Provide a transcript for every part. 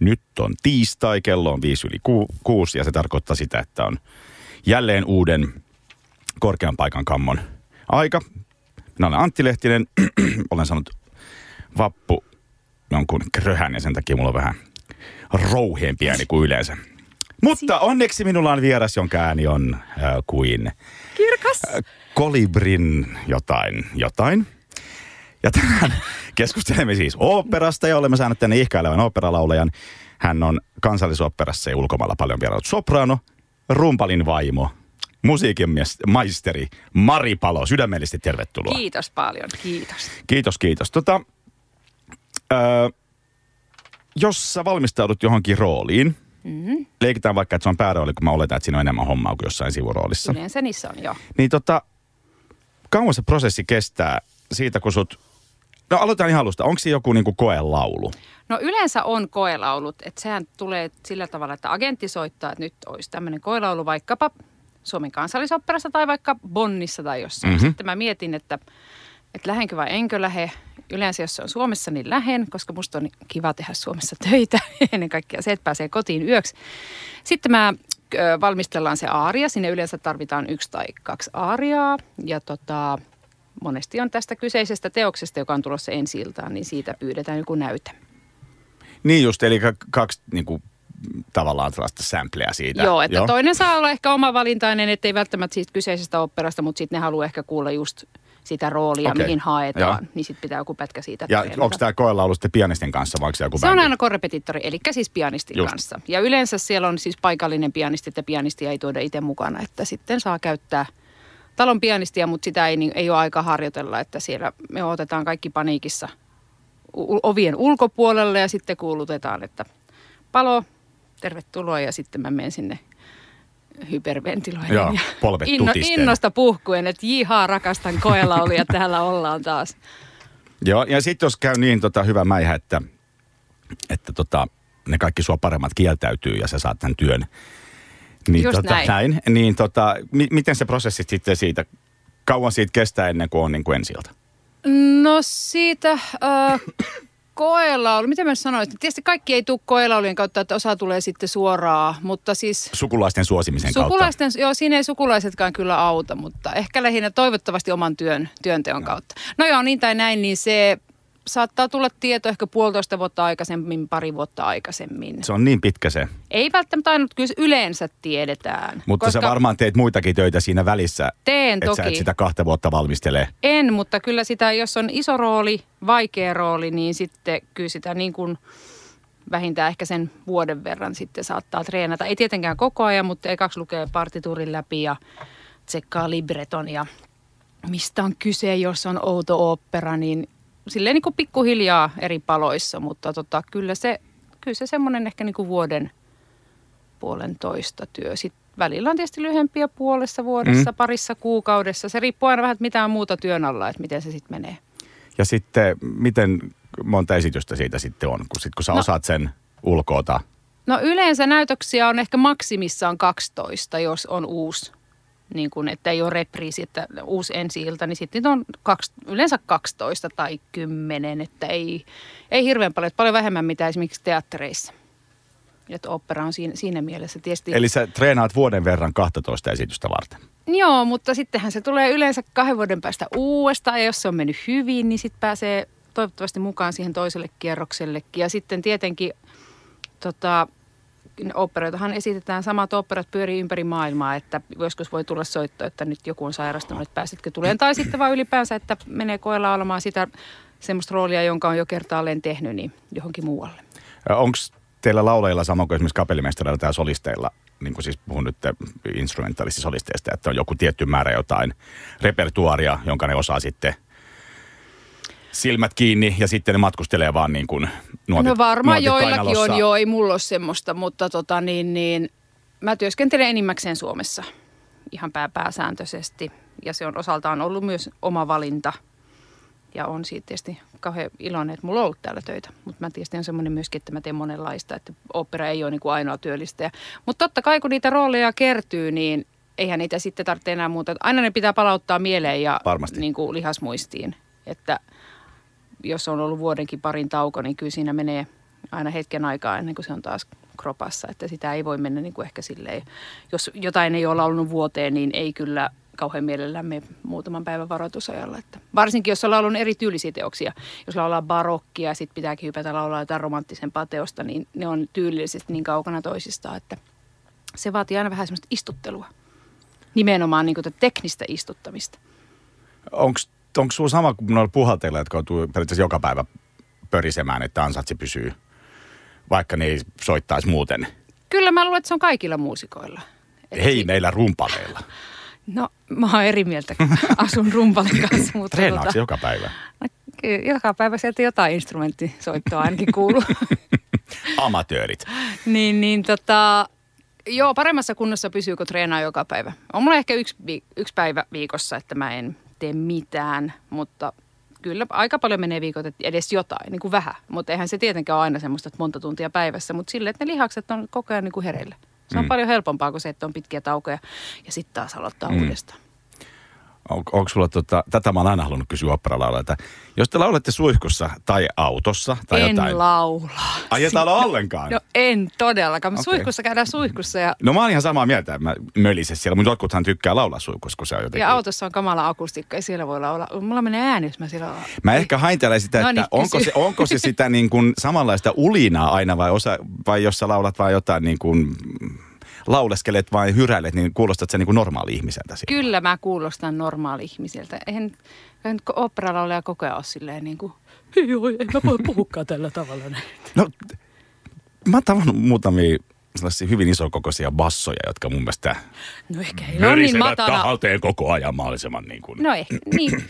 Nyt on tiistai, kello on viisi yli ku, kuusi ja se tarkoittaa sitä, että on jälleen uuden korkean paikan kammon aika. Minä olen Antti Lehtinen, olen saanut vappu jonkun kröhän ja sen takia mulla on vähän rouheempi ääni kuin yleensä. Mutta onneksi minulla on vieras, jonka ääni on äh, kuin Kirkas. äh, kolibrin jotain, jotain. Ja tänään keskustelemme siis oopperasta ja olemme saaneet tänne ihkailevan oopperalaulajan. Hän on kansallisoopperassa ja ulkomailla paljon vieraillut soprano, rumpalin vaimo, musiikin maisteri Mari Palo. Sydämellisesti tervetuloa. Kiitos paljon, kiitos. Kiitos, kiitos. Tota, öö, jos sä valmistaudut johonkin rooliin, mm-hmm. leikitään vaikka, että se on päärooli, kun mä oletan, että siinä on enemmän hommaa kuin jossain sivuroolissa. Yleensä niissä on jo. Niin tota, kauan se prosessi kestää siitä, kun sut... No aloitetaan ihan alusta. Onko se joku niinku koelaulu? No yleensä on koelaulut, että sehän tulee sillä tavalla, että agentti soittaa, että nyt olisi tämmöinen koelaulu vaikkapa Suomen kansallisopperassa tai vaikka Bonnissa tai jossain. Mhm. Mm-hmm. Sitten mä mietin, että, että lähdenkö vai enkö lähde. Yleensä jos se on Suomessa, niin lähen, koska musta on kiva tehdä Suomessa töitä. Ennen kaikkea se, että pääsee kotiin yöksi. Sitten mä valmistellaan se aaria. Sinne yleensä tarvitaan yksi tai kaksi aariaa. Ja tota, monesti on tästä kyseisestä teoksesta, joka on tulossa ensi iltaan, niin siitä pyydetään joku näyte. Niin just, eli ka- kaksi niinku, tavallaan sellaista sampleja siitä. Joo, että Joo. toinen saa olla ehkä oma valintainen, ettei välttämättä siitä kyseisestä operasta, mutta sitten ne haluaa ehkä kuulla just sitä roolia, okay. mihin haetaan. Joo. Niin sitten pitää joku pätkä siitä Ja treenata. onko tämä koelaulu sitten pianistin kanssa vai onko se joku Se on bändi? aina korrepetitori, eli siis pianistin Just. kanssa. Ja yleensä siellä on siis paikallinen pianisti, että pianistia ei tuoda itse mukana, että sitten saa käyttää talon pianistia, mutta sitä ei, niin, ei ole aika harjoitella, että siellä me otetaan kaikki paniikissa ovien ulkopuolelle ja sitten kuulutetaan, että palo, tervetuloa ja sitten mä menen sinne hyperventiloiden Joo, ja polvet tutisten. innosta puhkuen, että jihaa rakastan koelaulia, täällä ollaan taas. Joo, ja sitten jos käy niin tota, hyvä mäihä, että, että tota, ne kaikki sua paremmat kieltäytyy ja sä saat tämän työn. Niin, Just tota, näin. näin. Niin tota, mi- miten se prosessi sitten siitä, kauan siitä kestää ennen kuin on niin kuin ensiltä? No siitä äh, koelaulu, miten mä sanoisin? Tietysti kaikki ei tule koelaulujen kautta, että osa tulee sitten suoraan, mutta siis Sukulaisten suosimisen sukulaisten, joo siinä ei sukulaisetkaan kyllä auta, mutta ehkä lähinnä toivottavasti oman työn, työnteon kautta. No joo, niin tai näin, niin se saattaa tulla tieto ehkä puolitoista vuotta aikaisemmin, pari vuotta aikaisemmin. Se on niin pitkä se. Ei välttämättä aina, kyllä se yleensä tiedetään. Mutta sä varmaan teet muitakin töitä siinä välissä. Teen että sä et toki. sitä kahta vuotta valmistele. En, mutta kyllä sitä, jos on iso rooli, vaikea rooli, niin sitten kyllä sitä niin kuin vähintään ehkä sen vuoden verran sitten saattaa treenata. Ei tietenkään koko ajan, mutta ekaksi lukee partiturin läpi ja tsekkaa libreton ja mistä on kyse, jos on outo opera, niin silleen niin kuin pikkuhiljaa eri paloissa, mutta tota, kyllä se, kyllä se semmoinen ehkä niin kuin vuoden puolentoista työ. Sitten välillä on tietysti lyhempiä puolessa vuodessa, mm. parissa kuukaudessa. Se riippuu aina vähän, että mitä on muuta työn alla, että miten se sitten menee. Ja sitten, miten monta esitystä siitä sitten on, kun, sit, kun sä No. osaat sen ulkoota? No yleensä näytöksiä on ehkä maksimissaan 12, jos on uusi. Niin kuin, että ei ole repriisi, että uusi ensi ilta, niin sitten niitä on kaksi, yleensä 12 tai 10, että ei, ei hirveän paljon, paljon vähemmän mitä esimerkiksi teattereissa. Että opera on siinä, siinä mielessä tietysti. Eli sä treenaat vuoden verran 12 esitystä varten. Joo, mutta sittenhän se tulee yleensä kahden vuoden päästä uudestaan ja jos se on mennyt hyvin, niin sitten pääsee toivottavasti mukaan siihen toiselle kierroksellekin. Ja sitten tietenkin tota, operoitahan esitetään, samat operat pyörii ympäri maailmaa, että joskus voi tulla soitto, että nyt joku on sairastunut, että pääsetkö tuleen. Tai sitten vaan ylipäänsä, että menee koella olemaan sitä semmoista roolia, jonka on jo kertaalleen tehnyt, niin johonkin muualle. Onko teillä laulajilla sama kuin esimerkiksi kapellimestareilla tai solisteilla, niin kuin siis puhun nyt instrumentalistisolisteista, että on joku tietty määrä jotain repertuaria, jonka ne osaa sitten silmät kiinni ja sitten ne matkustelee vaan niin kuin nuotit, No varmaan joillakin kainalossa. on, joo, ei mulla ole semmoista, mutta tota niin, niin mä työskentelen enimmäkseen Suomessa ihan pää, pääsääntöisesti. Ja se on osaltaan ollut myös oma valinta. Ja on siitä tietysti kauhean iloinen, että mulla on ollut täällä töitä. Mutta mä tietysti on semmoinen myöskin, että mä teen monenlaista, että opera ei ole niin kuin ainoa työllistäjä. Mutta totta kai kun niitä rooleja kertyy, niin eihän niitä sitten tarvitse enää muuta. Aina ne pitää palauttaa mieleen ja Varmasti. niin kuin lihasmuistiin. Että jos on ollut vuodenkin parin tauko, niin kyllä siinä menee aina hetken aikaa ennen kuin se on taas kropassa. Että sitä ei voi mennä niin kuin ehkä silleen, jos jotain ei ole laulunut vuoteen, niin ei kyllä kauhean mielellään me muutaman päivän varoitusajalla. Että varsinkin jos on laulun eri tyylisiä teoksia. Jos laulaa barokkia ja sitten pitääkin hypätä laulaa jotain romanttisen pateosta, niin ne on tyylillisesti niin kaukana toisistaan, että se vaatii aina vähän semmoista istuttelua. Nimenomaan niin kuin teknistä istuttamista. Onko sulla sama kuin noilla puhalteilla, jotka joutuu periaatteessa joka päivä pörisemään, että ansatsi pysyy, vaikka ne ei soittaisi muuten? Kyllä mä luulen, että se on kaikilla muusikoilla. Et Hei, si- meillä rumpaleilla. No, mä oon eri mieltä, asun rumpalin kanssa. Mutta Treenaatko tota, joka päivä? No, joka päivä sieltä jotain instrumenttisoittoa ainakin kuuluu. Amatöörit. niin, niin tota, joo, paremmassa kunnossa pysyy, kun treenaa joka päivä. On mulla ehkä yksi, yksi päivä viikossa, että mä en tee mitään, mutta kyllä aika paljon menee viikot, että edes jotain, niin kuin vähän. Mutta eihän se tietenkään ole aina semmoista, että monta tuntia päivässä, mutta sille, että ne lihakset on koko ajan niin kuin hereillä. Se on mm. paljon helpompaa kuin se, että on pitkiä taukoja ja sitten taas aloittaa mm. uudestaan. On, onko sulla tota, tätä mä oon aina halunnut kysyä operalaulajilta. Jos te laulatte suihkussa tai autossa tai en jotain. En laula. Ai et laula ollenkaan? No en todellakaan. Okay. Suihkussa käydään suihkussa. Ja... No mä oon ihan samaa mieltä. Mä mölisen siellä, mutta jotkuthan tykkää laulaa suihkussa, kun se on jotenkin... Ja autossa on kamala akustiikka ja siellä voi laulaa. Mulla menee ääni, jos mä siellä laulan. Mä ehkä haintelen sitä, no että niin, onko, se, onko se sitä niin kuin samanlaista ulinaa aina vai, osa, vai jos sä laulat vai jotain niin kuin lauleskelet vai hyräilet, niin kuulostat sä niin kuin normaali ihmiseltä? Siinä? Kyllä mä kuulostan normaali ihmiseltä. Eihän, eihän operalaulaja koko ajan ole silleen niin kuin, joo, ei mä voi puhukaan tällä tavalla. No, mä oon tavannut muutamia sellaisia hyvin isokokoisia bassoja, jotka mun mielestä no ehkä heillä on niin matala. tahalteen koko ajan mahdollisimman niin kuin. No ehkä, niin.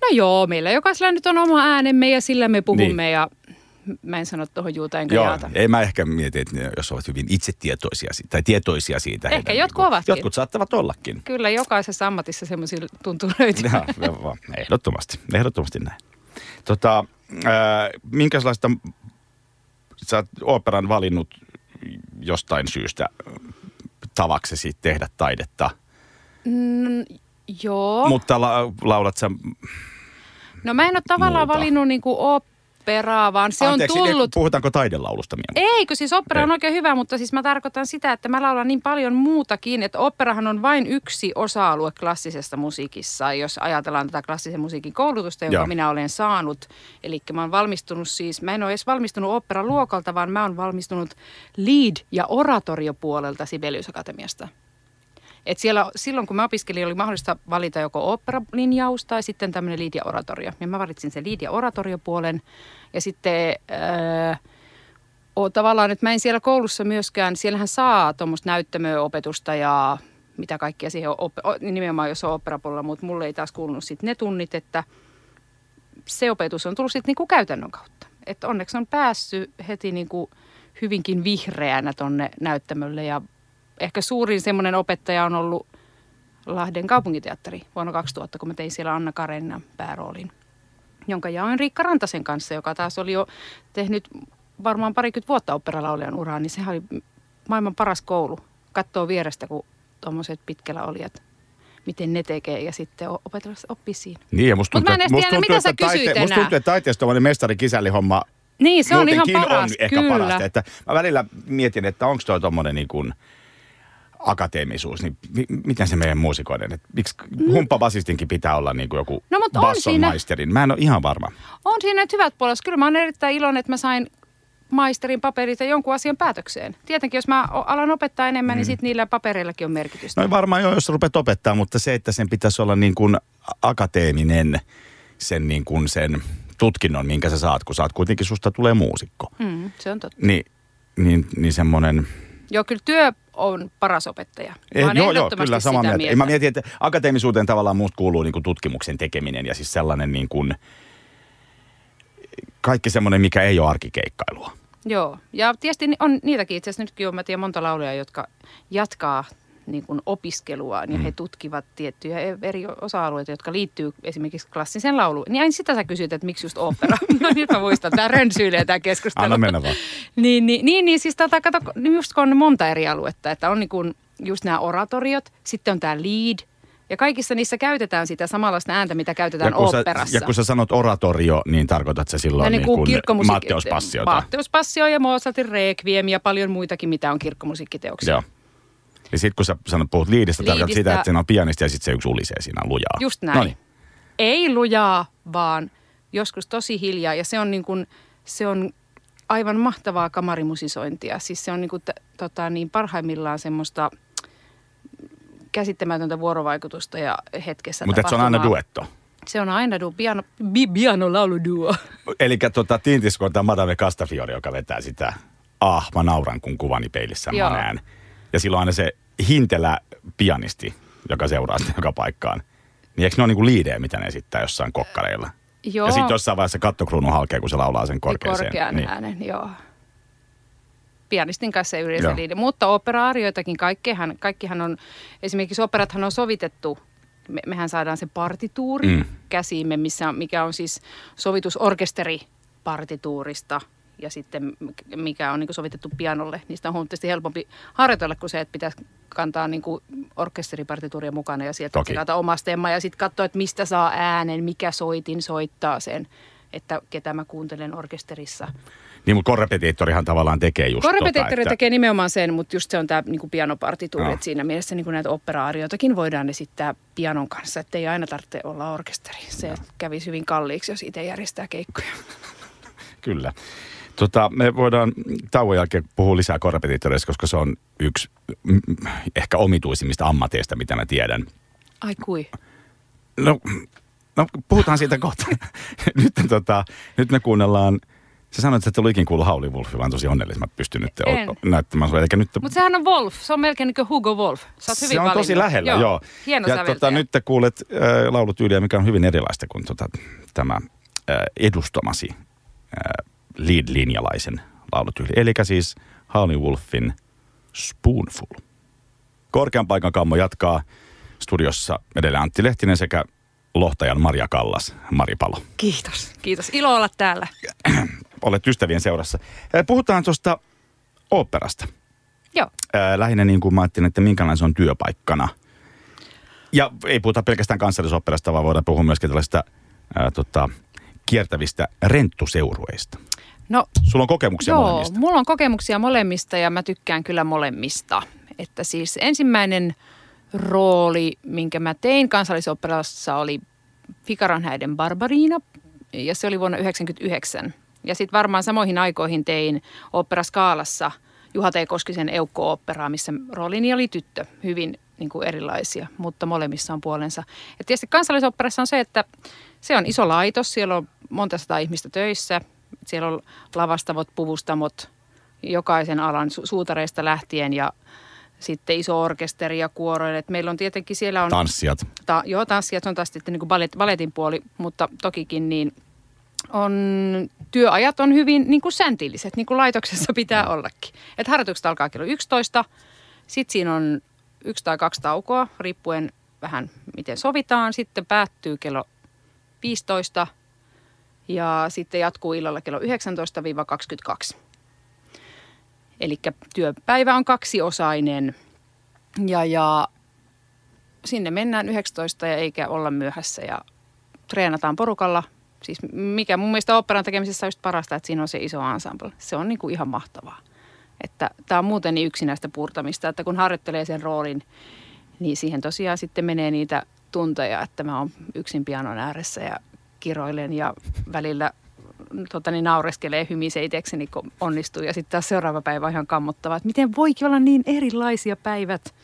No joo, meillä jokaisella nyt on oma äänemme ja sillä me puhumme niin. ja mä en sano tuohon juuta enkä Joo, jaata. ei mä ehkä mieti, että jos ovat hyvin itsetietoisia tai tietoisia siitä. Ehkä jotkut niin ovatkin. Jotkut saattavat ollakin. Kyllä, jokaisessa ammatissa semmoisia tuntuu löytyvän. Ja, ehdottomasti, ehdottomasti näin. Tota, äh, minkälaista, sä oot operan valinnut jostain syystä tavaksesi tehdä taidetta. Mm, joo. Mutta la, laulat sä No mä en ole tavallaan muuta. valinnut niin kuin operaa, vaan se Anteeksi, on tullut... puhutaanko taidelaulusta mieltä? Eikö, siis opera on oikein hyvä, mutta siis mä tarkoitan sitä, että mä laulan niin paljon muutakin, että operahan on vain yksi osa-alue klassisesta musiikissa, jos ajatellaan tätä klassisen musiikin koulutusta, jonka Joo. minä olen saanut. Eli mä oon valmistunut siis, mä en ole edes valmistunut operaluokalta, vaan mä oon valmistunut lead- ja oratoriopuolelta Sibelius Akatemiasta. Et siellä, silloin kun mä opiskelin, oli mahdollista valita joko operalinjaus tai sitten tämmöinen liid- ja oratorio. Ja mä valitsin sen liid- ja oratoriopuolen. Ja sitten äh, o, tavallaan, että mä en siellä koulussa myöskään, siellähän saa tuommoista näyttämöopetusta ja mitä kaikkia siihen on, nimenomaan jos on operapuolella, mutta mulle ei taas kuulunut sitten ne tunnit, että se opetus on tullut sitten niinku käytännön kautta. Että onneksi on päässyt heti niinku hyvinkin vihreänä tonne näyttämölle ja ehkä suurin semmoinen opettaja on ollut Lahden kaupunkiteatteri vuonna 2000, kun mä tein siellä Anna Karenina pääroolin, jonka jaoin Riikka Rantasen kanssa, joka taas oli jo tehnyt varmaan parikymmentä vuotta operalaulajan uraa, niin sehän oli maailman paras koulu. Katsoo vierestä, kun tuommoiset pitkällä olijat miten ne tekee ja sitten opetella oppii siinä. Niin ja musta tuntuu, Mut musta tuntuu, mitä sä taite, musta tuntuu, että taiteesta on mestari homma niin, se on ihan paras, on ehkä kyllä. parasta. Että mä välillä mietin, että onko toi tommonen niin kuin – akateemisuus, niin mi- miten se meidän muusikoiden, että miksi humppabasistinkin pitää olla niin kuin joku no, mutta basson maisterin? Mä en ole ihan varma. On siinä hyvät puolet. Kyllä mä oon erittäin iloinen, että mä sain maisterin paperit ja jonkun asian päätökseen. Tietenkin, jos mä alan opettaa enemmän, niin mm. niin sitten niillä papereillakin on merkitystä. No varmaan jo, jos rupeat opettaa, mutta se, että sen pitäisi olla niin kuin akateeminen sen, niin kuin sen tutkinnon, minkä sä saat, kun saat kuitenkin susta tulee muusikko. Mm, se on totta. Ni, niin, niin semmoinen Joo, kyllä työ on paras opettaja. Eh, joo, joo, kyllä samaa mieltä. mieltä. Mä mietin, että akateemisuuteen tavallaan muusta kuuluu niin kuin tutkimuksen tekeminen ja siis sellainen niin kuin, kaikki semmoinen, mikä ei ole arkikeikkailua. Joo, ja tietysti on niitäkin itse asiassa nytkin on, mä tiedän monta laulia, jotka jatkaa niin kuin opiskeluaan ja mm. he tutkivat tiettyjä eri osa-alueita, jotka liittyy esimerkiksi klassisen lauluun. Niin aina sitä sä kysyt, että miksi just opera. no nyt mä muistan, tämä rönsyilee tämä keskustelu. Anna mennä vaan. niin, niin, niin, niin, siis tota, kato, niin just kun on monta eri aluetta, että on niin kuin just nämä oratoriot, sitten on tämä lead, Ja kaikissa niissä käytetään sitä samanlaista ääntä, mitä käytetään ja oopperassa. sä, ja kun sä sanot oratorio, niin tarkoitat sä silloin niin kuin kirkkomusiikki- Matteus Passiota. Matteus Passio ja Mozartin Requiem ja paljon muitakin, mitä on kirkkomusiikkiteoksia. Joo. Ja sitten kun sä sanot, puhut liidistä, tarkoitat Liidistä. sitä, että siinä on pianisti ja sitten se yksi ulisee siinä lujaa. Just näin. Noniin. Ei lujaa, vaan joskus tosi hiljaa. Ja se on, niin kuin, se on aivan mahtavaa kamarimusisointia. Siis se on niin kuin, t- tota, niin parhaimmillaan semmoista käsittämätöntä vuorovaikutusta ja hetkessä Mutta se on aina duetto. Se on aina du, piano, bi, piano laulu duo. Eli tota, Tintisko on tämä Madame Castafiore, joka vetää sitä, ah, mä nauran, kun kuvani peilissä mä Joo. näen. Ja silloin aina se hintelä pianisti, joka seuraa sitä joka paikkaan. Niin eikö ne ole niinku liidejä, mitä ne esittää jossain kokkareilla? Joo. Ja sitten jossain vaiheessa kattokruunu halkee, kun se laulaa sen korkeaseen. Korkean niin. äänen, joo. Pianistin kanssa ei yleensä liide. Mutta opera-arioitakin, kaikkihan, kaikkihan on, esimerkiksi operathan on sovitettu, me, mehän saadaan se partituuri Mm. mm. käsiimme, missä, mikä on siis sovitusorkesteri partituurista ja sitten mikä on niin sovitettu pianolle. Niistä on huomattavasti helpompi harjoitella kuin se, että pitäisi kantaa niin orkesteripartituuria mukana ja sieltä tsekata oma stemma ja sitten katsoa, että mistä saa äänen, mikä soitin soittaa sen, että ketä mä kuuntelen orkesterissa. Niin, mutta korrepetiittorihan tavallaan tekee just Korrepetiittori tota, että... tekee nimenomaan sen, mutta just se on tämä niinku pianopartituuri, Joo. että siinä mielessä niinku näitä opera-arioitakin voidaan esittää pianon kanssa, että ei aina tarvitse olla orkesteri. Se kävisi hyvin kalliiksi, jos itse järjestää keikkoja. Kyllä. Tota, me voidaan tauon jälkeen puhua lisää korrepetiittoreista, koska se on yksi mm, ehkä omituisimmista ammateista, mitä mä tiedän. Ai kui. No, no puhutaan siitä kohta. nyt, tota, nyt me kuunnellaan, sä sanoit, että et ollut ikin kuullut Howlin Wolfia, vaan tosi onnellisen. Mä pystyn nyt En. näyttämään sulle. Nyt, Mutta sehän on Wolf, se on melkein niin kuin Hugo Wolf. Sä oot hyvin se on tosi valinnut. lähellä, joo. joo. Hieno ja tota, nyt te kuulet äh, laulutyyliä, mikä on hyvin erilaista kuin tota, tämä äh, edustamasi äh, lead-linjalaisen laulutyyli. Eli siis Howlin Wolfin Spoonful. Korkean paikan kammo jatkaa studiossa edelleen Antti Lehtinen sekä lohtajan Maria Kallas, Mari Palo. Kiitos, kiitos. Ilo olla täällä. Olet ystävien seurassa. Äh, Puhutaan tuosta oopperasta. Joo. Äh, lähinnä niin kuin mä ajattelin, että minkälainen se on työpaikkana. Ja ei puhuta pelkästään kansallisoopperasta, vaan voidaan puhua myöskin tällaista ää, tota, kiertävistä renttuseurueista. No Sulla on kokemuksia Joo, molemmista. mulla on kokemuksia molemmista ja mä tykkään kyllä molemmista. Että siis ensimmäinen rooli, minkä mä tein kansallisoperassa oli Figaron häiden Barbariina ja se oli vuonna 1999. Ja sitten varmaan samoihin aikoihin tein opera Skaalassa Juha T. Koskisen Eukko-operaa, missä roolini oli tyttö. Hyvin niin kuin erilaisia, mutta molemmissa on puolensa. Ja tietysti kansallisoperassa on se, että se on iso laitos, siellä on monta sataa ihmistä töissä. Siellä on lavastavot, puvustamot, jokaisen alan su- suutareista lähtien ja sitten iso orkesteri ja kuoroille. Et meillä on tietenkin siellä on... Tanssijat. Ta, joo, tanssijat on taas sitten niin kuin ballet, balletin puoli, mutta tokikin niin on, työajat on hyvin niin kuin säntilliset, niin kuin laitoksessa pitää ollakin. Et harjoitukset alkaa kello 11, sitten siinä on yksi tai kaksi taukoa, riippuen vähän miten sovitaan. Sitten päättyy kello 15 ja sitten jatkuu illalla kello 19-22. Eli työpäivä on kaksiosainen ja, ja sinne mennään 19 ja eikä olla myöhässä ja treenataan porukalla. Siis mikä mun mielestä operan tekemisessä on just parasta, että siinä on se iso ensemble. Se on niin kuin ihan mahtavaa. Että tämä on muuten niin yksinäistä puurtamista, että kun harjoittelee sen roolin, niin siihen tosiaan sitten menee niitä tunteja, että mä oon yksin pianon ääressä ja kiroilen ja välillä tota, niin naureskelee hymisee itsekseni, kun onnistuu. Ja sitten taas seuraava päivä on ihan kammottava, että miten voikin olla niin erilaisia päivät.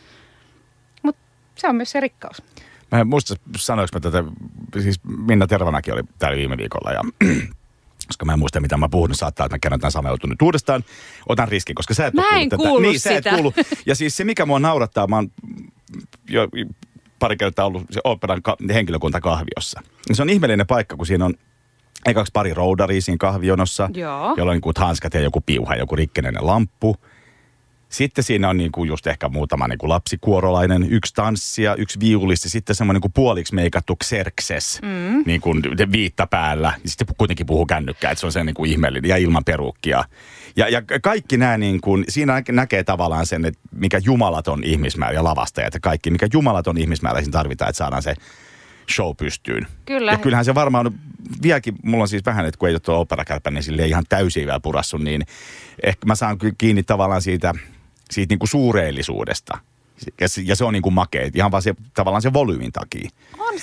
Mutta se on myös se rikkaus. Mä en muista, sanoinko mä tätä, siis Minna Tervanaki oli täällä viime viikolla ja koska mä en muista, mitä mä puhun, niin saattaa, että mä kerron tämän saman jutun nyt uudestaan. Otan riskin, koska sä et Mä en tätä. Niin, sä et sitä. kuullut. Ja siis se, mikä mua naurattaa, mä oon jo pari kertaa ollut se operan ka- henkilökunta kahviossa. Se on ihmeellinen paikka, kun siinä on ekaksi pari roudaria siinä kahvionossa, Joo. jolla on niin hanskat ja joku piuha, joku rikkeninen lamppu. Sitten siinä on niinku just ehkä muutama niinku lapsikuorolainen, yksi tanssia, yksi viulisti, sitten semmoinen niinku puoliksi meikattu Xerxes, mm. niinku viitta päällä. Sitten kuitenkin puhuu kännykkää, että se on se niinku ihmeellinen ja ilman peruukkia. Ja, ja kaikki nämä, niinku, siinä näkee tavallaan sen, että mikä jumalaton ihmismäärä ja lavastajat ja kaikki, mikä jumalaton ihmismäärä siinä tarvitaan, että saadaan se show pystyyn. Kyllä. Ja kyllähän se varmaan, vieläkin mulla on siis vähän, että kun ei ole tuo operakärppä, niin sille ihan täysin vielä purassu, niin ehkä mä saan kyllä kiinni tavallaan siitä, siitä niin kuin suureellisuudesta. Ja se, ja se on niin kuin makea, ihan vaan se, tavallaan se volyymin takia.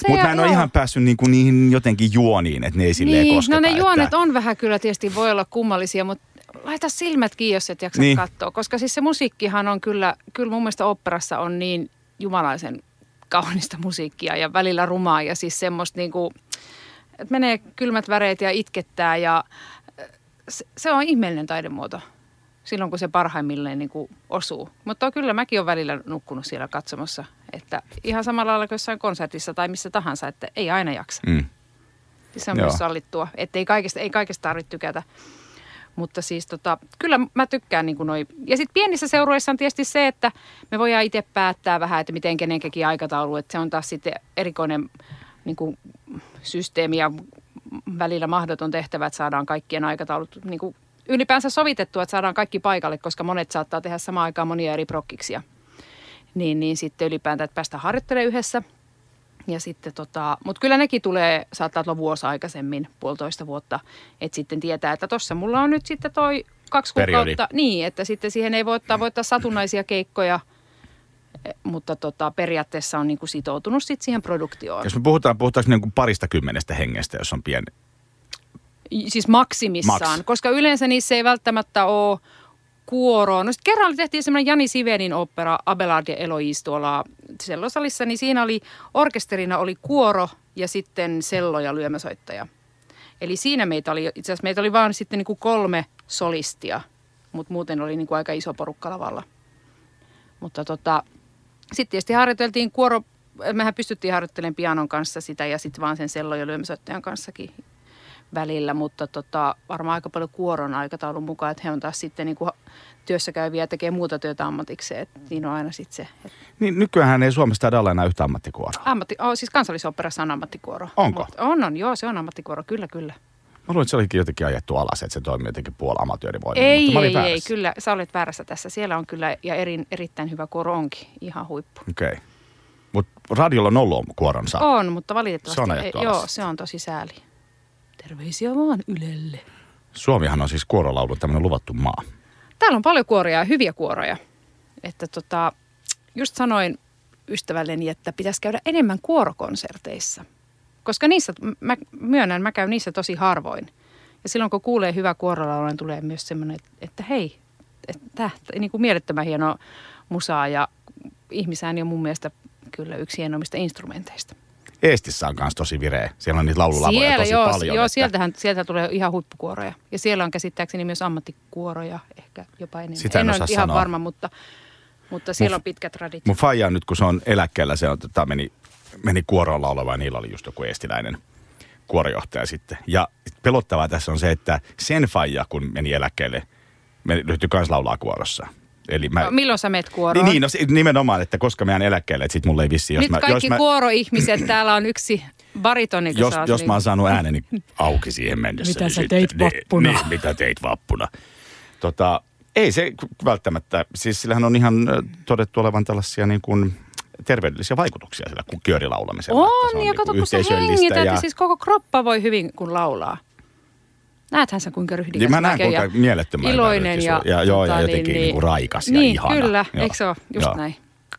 Mutta mä en ole ihan päässyt niin kuin niihin jotenkin juoniin, että ne ei silleen Niin, kosketa. no ne juonet että, on vähän kyllä tietysti voi olla kummallisia, mutta laita silmät kiinni, jos et jaksa Niin. katsoa. Koska siis se musiikkihan on kyllä, kyllä mun mielestä operassa on niin jumalaisen kaunista musiikkia ja välillä rumaa ja siis semmoista niinku, että menee kylmät väreet ja itkettää ja se, se on ihmeellinen taidemuoto silloin, kun se parhaimmilleen niin kuin osuu. Mutta kyllä mäkin olen välillä nukkunut siellä katsomassa, että ihan samalla lailla kuin jossain konsertissa tai missä tahansa, että ei aina jaksa. Mm. Se on Joo. myös sallittua, että ei kaikesta, ei kaikesta tarvitse tykätä. Mutta siis tota, kyllä mä tykkään niin kuin noi. Ja sitten pienissä seuroissa on tietysti se, että me voidaan itse päättää vähän, että miten kenenkäkin aikataulu. Että se on taas sitten erikoinen niin kuin systeemi ja välillä mahdoton tehtävä, että saadaan kaikkien aikataulut niin kuin ylipäänsä sovitettua, että saadaan kaikki paikalle, koska monet saattaa tehdä samaan aikaan monia eri prokkiksia. Niin, niin sitten ylipäätään, että päästään harjoittelemaan yhdessä. Ja sitten tota, mutta kyllä nekin tulee, saattaa olla vuosi aikaisemmin, puolitoista vuotta, että sitten tietää, että tuossa mulla on nyt sitten toi kaksi Periodi. kuukautta. Niin, että sitten siihen ei voi ottaa, voi ottaa satunnaisia keikkoja, eh, mutta tota, periaatteessa on niinku sitoutunut sitten siihen produktioon. Jos me puhutaan, puhutaanko niin kuin parista kymmenestä hengestä, jos on pieni. Siis maksimissaan, Maks. koska yleensä niissä ei välttämättä ole kuoroa. No sitten kerran tehtiin semmoinen Jani Sivenin opera Abelard ja Eloise tuolla sellosalissa, niin siinä oli orkesterina oli kuoro ja sitten sello ja lyömäsoittaja. Eli siinä meitä oli, itse asiassa meitä oli vaan sitten niin kuin kolme solistia, mutta muuten oli niin kuin aika iso porukka lavalla. Mutta tota, sitten tietysti harjoiteltiin kuoro, mehän pystyttiin harjoittelemaan pianon kanssa sitä ja sitten vaan sen sello- ja lyömäsoittajan kanssakin välillä, mutta tota, varmaan aika paljon kuoron aikataulun mukaan, että he on taas sitten niin kuin työssä käyviä ja tekee muuta työtä ammatikseen, että niin on aina sitten se. Että Niin nykyään ei Suomessa taida olla enää yhtä ammattikuoroa. ammatti, oh, siis kansallisoperassa on ammattikuoro. Onko? Mut on, on, joo, se on ammattikuoro, kyllä, kyllä. Mä luulen, että se olikin jotenkin ajettu alas, että se toimii jotenkin puolamatöörivoimin. Ei, mutta mä olin ei, ei, väärässä. kyllä, sä olet väärässä tässä. Siellä on kyllä, ja eri, erittäin hyvä kuoro onkin, ihan huippu. Okei. Okay. Mutta radiolla on ollut kuoronsa. On, mutta valitettavasti, Se on ajettu ei, alas. joo, se on tosi sääli. Terveisiä vaan Ylelle. Suomihan on siis kuorolaulun tämmöinen luvattu maa. Täällä on paljon kuoroja ja hyviä kuoroja. Että tota, just sanoin ystävälleni, että pitäisi käydä enemmän kuorokonserteissa. Koska niissä, mä myönnän, mä käyn niissä tosi harvoin. Ja silloin kun kuulee hyvä kuorolaulu, niin tulee myös semmoinen, että, että hei, että niin kuin mielettömän hieno musaa ja ihmisääni on mun mielestä kyllä yksi hienoimmista instrumenteista. Eestissä on myös tosi vireä. Siellä on niitä laululavoja Siellä, tosi joo, paljon. joo että- sieltähän, sieltä tulee ihan huippukuoroja. Ja siellä on käsittääkseni myös ammattikuoroja, ehkä jopa enemmän. Sitä en en ole ihan sanoa. varma, mutta, mutta siellä Mun- on pitkät tradit. Mun faija nyt, kun se on eläkkeellä, se on, tota, meni, meni kuorolla oleva ja niillä oli just joku eestiläinen kuorojohtaja sitten. Ja pelottavaa tässä on se, että sen faija, kun meni eläkkeelle, me ryhtyi kans laulaa kuorossa. Eli mä, No, Milloin sä meet kuoroon? niin, niin, no, se- nimenomaan, että koska mä jään eläkkeelle, että sit mulla ei vissi, jos Nyt mä, kaikki jos mä, kuoroihmiset, täällä on yksi baritoni, kun jos, jos niin- mä oon saanut ääneni auki siihen mennessä. Mitä niin sä sitten- teit vappuna? Niin, mitä teit vappuna. Tota, ei se välttämättä, siis sillähän on ihan todettu olevan tällaisia niin kuin terveydellisiä vaikutuksia sillä että se On, ja niin kuin kato, kun sä hengität, ja... ja- siis koko kroppa voi hyvin, kun laulaa. Näethän sä, kuinka ryhdikäs Niin mä näen, ja kuinka mielettömän iloinen ja, on. ja, joo, ja tota, jotenkin niin, niin raikas ja niin, ihana. kyllä, Joo. eikö se ole? Just Joo. näin.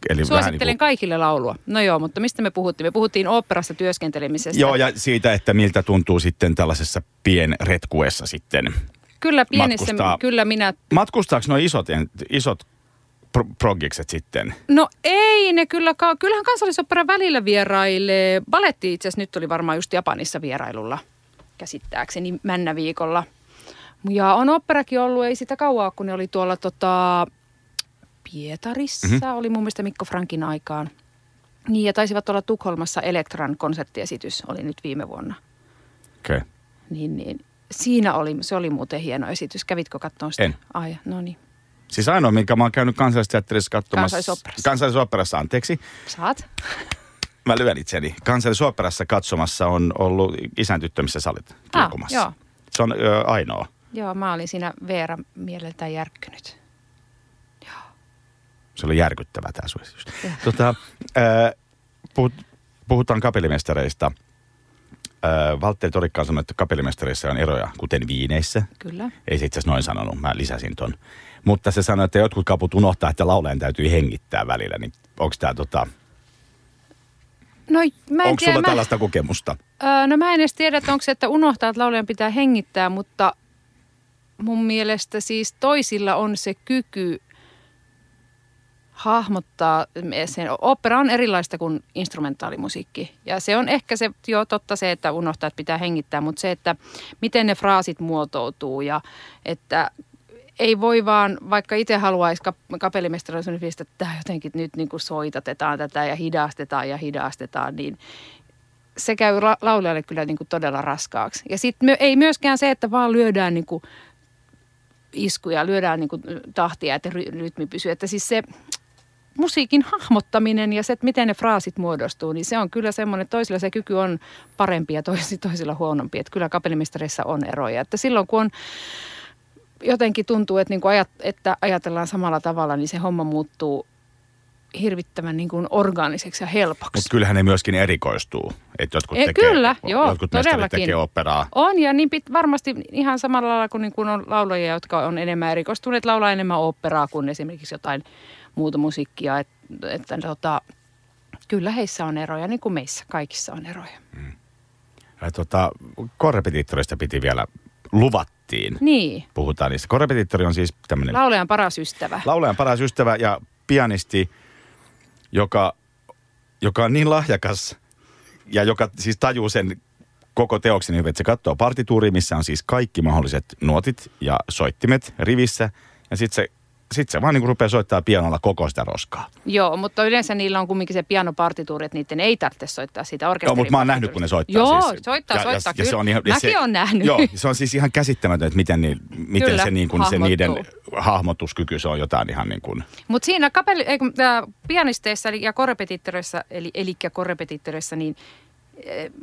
Eli Suosittelen niin kuin, kaikille laulua. No joo, mutta mistä me puhuttiin? Me puhuttiin oopperassa työskentelemisestä. Joo, ja siitä, että miltä tuntuu sitten tällaisessa pienretkuessa sitten. kyllä pienessä, matkustaa- kyllä minä... Matkustaako nuo isot, isot pro- progikset sitten? No ei, ne kyllä, kyllähän kansallisopera välillä vierailee. Baletti itse asiassa nyt oli varmaan just Japanissa vierailulla käsittääkseni Männäviikolla. Ja on operakin ollut, ei sitä kauaa, kun ne oli tuolla tota, Pietarissa, Mhm. mm-hmm. oli mun mielestä Mikko Frankin aikaan. Niin, ja taisivat olla Tukholmassa Elektran konserttiesitys, oli nyt viime vuonna. Okei. Okay. Niin, niin siinä oli, se oli muuten hieno esitys. Kävitkö katsomaan sitä? En. Ai, no niin. Siis ainoa, minkä mä oon käynyt kansallisteatterissa katsomassa. Kansallisoopperassa. Kansallisoopperassa, anteeksi. Saat? Mä lyön itseni. Kansallisoopperassa katsomassa on ollut isän tyttö, missä sä olit kirkumassa. joo. Se on ö, ainoa. Joo, mä olin siinä Veera mieleltään järkkynyt. Se oli järkyttävä tämä suositus. Tota, ö, puhut, puhutaan kapellimestareista. Valtteri Torikka on sanonut, että kapellimestareissa on eroja, kuten viineissä. Kyllä. Ei se itse asiassa noin sanonut, mä lisäsin ton. Mutta se sanoi, että jotkut kaput unohtaa, että laulajan täytyy hengittää välillä. Niin onko tämä tota, No mä en onko tiedä, sulla mä, tällaista kokemusta? öö, no mä en edes tiedä, että onko se, että unohtaa, että laulajan pitää hengittää, mutta mun mielestä siis toisilla on se kyky hahmottaa sen. Opera on erilaista kuin instrumentaalimusiikki. Ja se on ehkä se, joo totta se, että unohtaa, että pitää hengittää, mutta se, että miten ne fraasit muotoutuu ja että ei voi vaan, vaikka itse haluaisi kap- kapellimestari sellainen fiilis, että tämä jotenkin nyt niin kuin soitatetaan tätä ja hidastetaan ja hidastetaan, niin se käy la- laulajalle kyllä niin kuin todella raskaaksi. Ja sitten ei myöskään se, että vaan lyödään niin kuin iskuja, lyödään niin kuin tahtia, että ry- rytmi pysyy. Että siis se musiikin hahmottaminen ja se, että miten ne fraasit muodostuu, niin se on kyllä semmoinen, että toisilla se kyky on parempi ja tois- toisilla huonompi. Että kyllä kapellimestareissa on eroja. Että silloin kun on jotenkin tuntuu, että, niin kuin ajat, että ajatellaan samalla tavalla, niin se homma muuttuu hirvittävän niin kuin orgaaniseksi ja helpoksi. Mutta kyllähän ne myöskin erikoistuu. Että jotkut E, tekee, kyllä, joo, jotkut todellakin. tekee operaa. On ja niin pit, varmasti ihan samalla lailla kuin, niin kuin on laulajia, jotka on enemmän erikoistuneet, laulaa enemmän operaa kuin esimerkiksi jotain muuta musiikkia. Et, että tota, kyllä heissä on eroja, niin kuin meissä kaikissa on eroja. Ja tota, korrepetiittorista piti vielä, luvattiin. Niin, Puhutaan niistä. Korrepetiittori on siis tämmöinen laulajan paras ystävä. laulajan paras ystävä ja pianisti, joka, joka on niin lahjakas ja joka siis tajuu sen koko teoksen hyvin, että se katsoo partituuria, missä on siis kaikki mahdolliset nuotit ja soittimet rivissä. Ja sitten se, sit se vaan niin rupeaa soittaa pianolla koko sitä roskaa. Joo, mutta yleensä niillä on kumminkin se pianopartituuri, että niiden ei tarvitse soittaa sitä Joo, orkesterin mutta mä oon nähnyt, kun ne soittaa Joo, siis. soittaa, ja, soittaa, ja, ja se on ihan, Mäkin se, oon nähnyt. Joo, se on siis ihan käsittämätöntä, että miten, niin, miten Kyllä, se, niin kuin, se niiden hahmotuskyky, se on jotain ihan niin kuin... Mutta siinä kapeli, ei, tää pianisteissa eli, ja korrepetiittoreissa, eli, eli korrepetiittoreissa, niin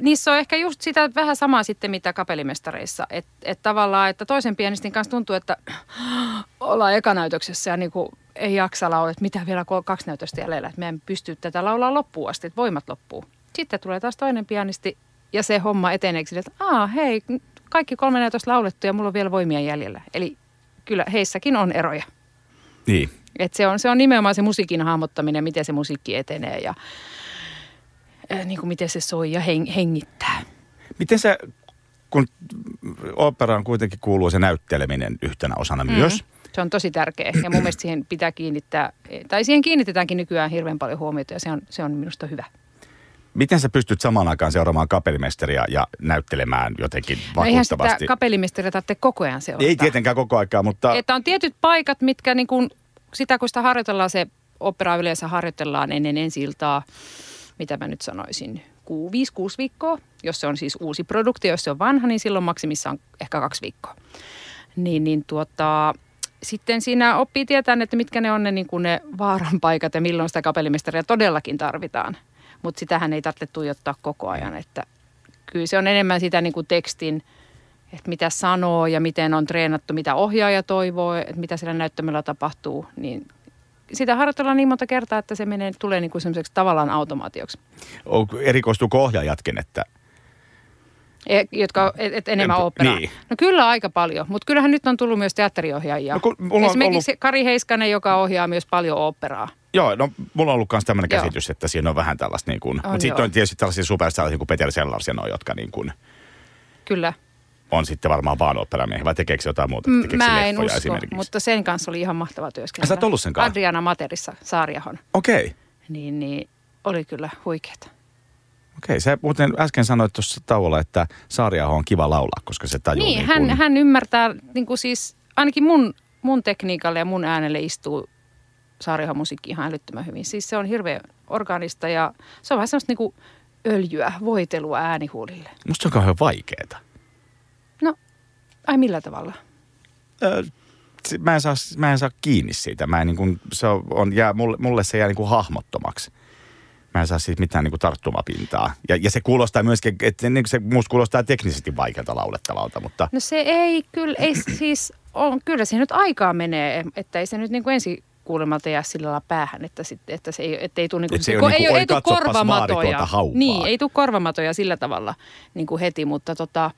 niissä on ehkä just sitä vähän samaa sitten, mitä kapellimestareissa. Että et tavallaan, että toisen pianistin kanssa tuntuu, että ollaan ekanäytöksessä ja niin kuin ei jaksa laulaa, että mitä vielä kun on kaksi näytöstä jäljellä, että meidän pystyy tätä laulaa loppuun asti, että voimat loppuu. Sitten tulee taas toinen pianisti ja se homma etenee sille, että aa hei, kaikki kolme näytöstä laulettu ja mulla on vielä voimia jäljellä. Eli kyllä heissäkin on eroja. Niin. Et se, on, se on nimenomaan se musiikin hahmottaminen, miten se musiikki etenee ja niin kuin miten se soi ja heng, hengittää. Miten se, kun operaan kuitenkin kuuluu se näytteleminen yhtenä osana mm. myös. Se on tosi tärkeä ja mun mielestä siihen pitää kiinnittää, tai siihen kiinnitetäänkin nykyään hirveän paljon huomiota ja se on, se on minusta hyvä. Miten sä pystyt samaan aikaan seuraamaan kapellimestaria ja näyttelemään jotenkin No eihän sitä vakuuttavasti? kapellimestaria tarvitse koko ajan seurata. Ei tietenkään koko aikaa, mutta Että on tietyt paikat, mitkä niin kuin, sitä kun sitä harjoitellaan, se opera yleensä harjoitellaan ennen ensi iltaa, mitä mä nyt sanoisin, 5-6 viikkoa. Jos se on siis uusi produkti, jos se on vanha, niin silloin maksimissaan ehkä kaksi viikkoa. Niin, niin tuota, sitten siinä oppii tietää, että mitkä ne on ne, niin kuin ne vaaran paikat ja milloin sitä kapellimestaria todellakin tarvitaan. Mutta sitähän ei tarvitse tuijottaa koko ajan, että kyllä se on enemmän sitä niin kuin tekstin, että mitä sanoo ja miten on treenattu, mitä ohjaaja toivoo, että mitä siellä näyttämöllä tapahtuu, niin sitä harjoitellaan niin monta kertaa, että se menee, tulee niin kuin semmoiseksi tavallaan automaatioksi. on- erikoistuuko ohjaajatkin, että E- jotka et, et enemmän operaa. niin. No kyllä aika paljon, mutta kyllähän nyt on tullut myös teatteriohjaajia. No kun Esimerkiksi Kari Heiskanen, joka ohjaa myös paljon operaa. Joo, no mulla on ollut myös tämmöinen käsitys, että siinä on vähän tällaista niin kuin, mutta sitten on tietysti tällaisia superstareja kuin Peter Sellars ja noi, jotka niin kuin Kyllä. On sitten varmaan vaan operamiehiä, vai tekeekö jotain muuta? M- Tekeekö Mä en usko, esimerkiksi? mutta sen kanssa oli ihan mahtava työskennellä. Sä oot ollut sen kanssa? Adriana Materissa, Saariahon. Okei, okay. Niin, niin oli kyllä huikeeta. okei. Sä muuten äsken sanoit tuossa tauolla, että Saariaho on kiva laulaa, koska se tajuu Niin, niin hän, kuin, hän ymmärtää, niin kuin siis ainakin mun, mun tekniikalle ja mun äänelle istuu Saarihan musiikki ihan älyttömän hyvin. Siis se on hirveän organista ja se on vähän semmoista niin kuin öljyä, voitelua äänihuulille. Musta se on kauhean vaikeeta. Ai millä tavalla? Ö, mä en saa, mä en saa kiinni siitä. Mä en niin kuin, se on, jää, mulle, mulle se jää niin kuin hahmottomaksi. Mä en saa siitä mitään niin kuin tarttumapintaa. Ja, ja se kuulostaa myöskin, että niin se musta kuulostaa teknisesti vaikealta laulettavalta, mutta No se ei kyllä, ei siis, on, kyllä se nyt aikaa menee, että ei se nyt niin kuin ensi kuulemalta jää sillä lailla päähän, että, sit, että se ei, että ei tule niin kuin, Et se ei niinku, ei, "Oi, ei vaari korvamatoja. tuota hauvaa." Niin, ei tule korvamatoja sillä tavalla niin kuin heti, mutta tota,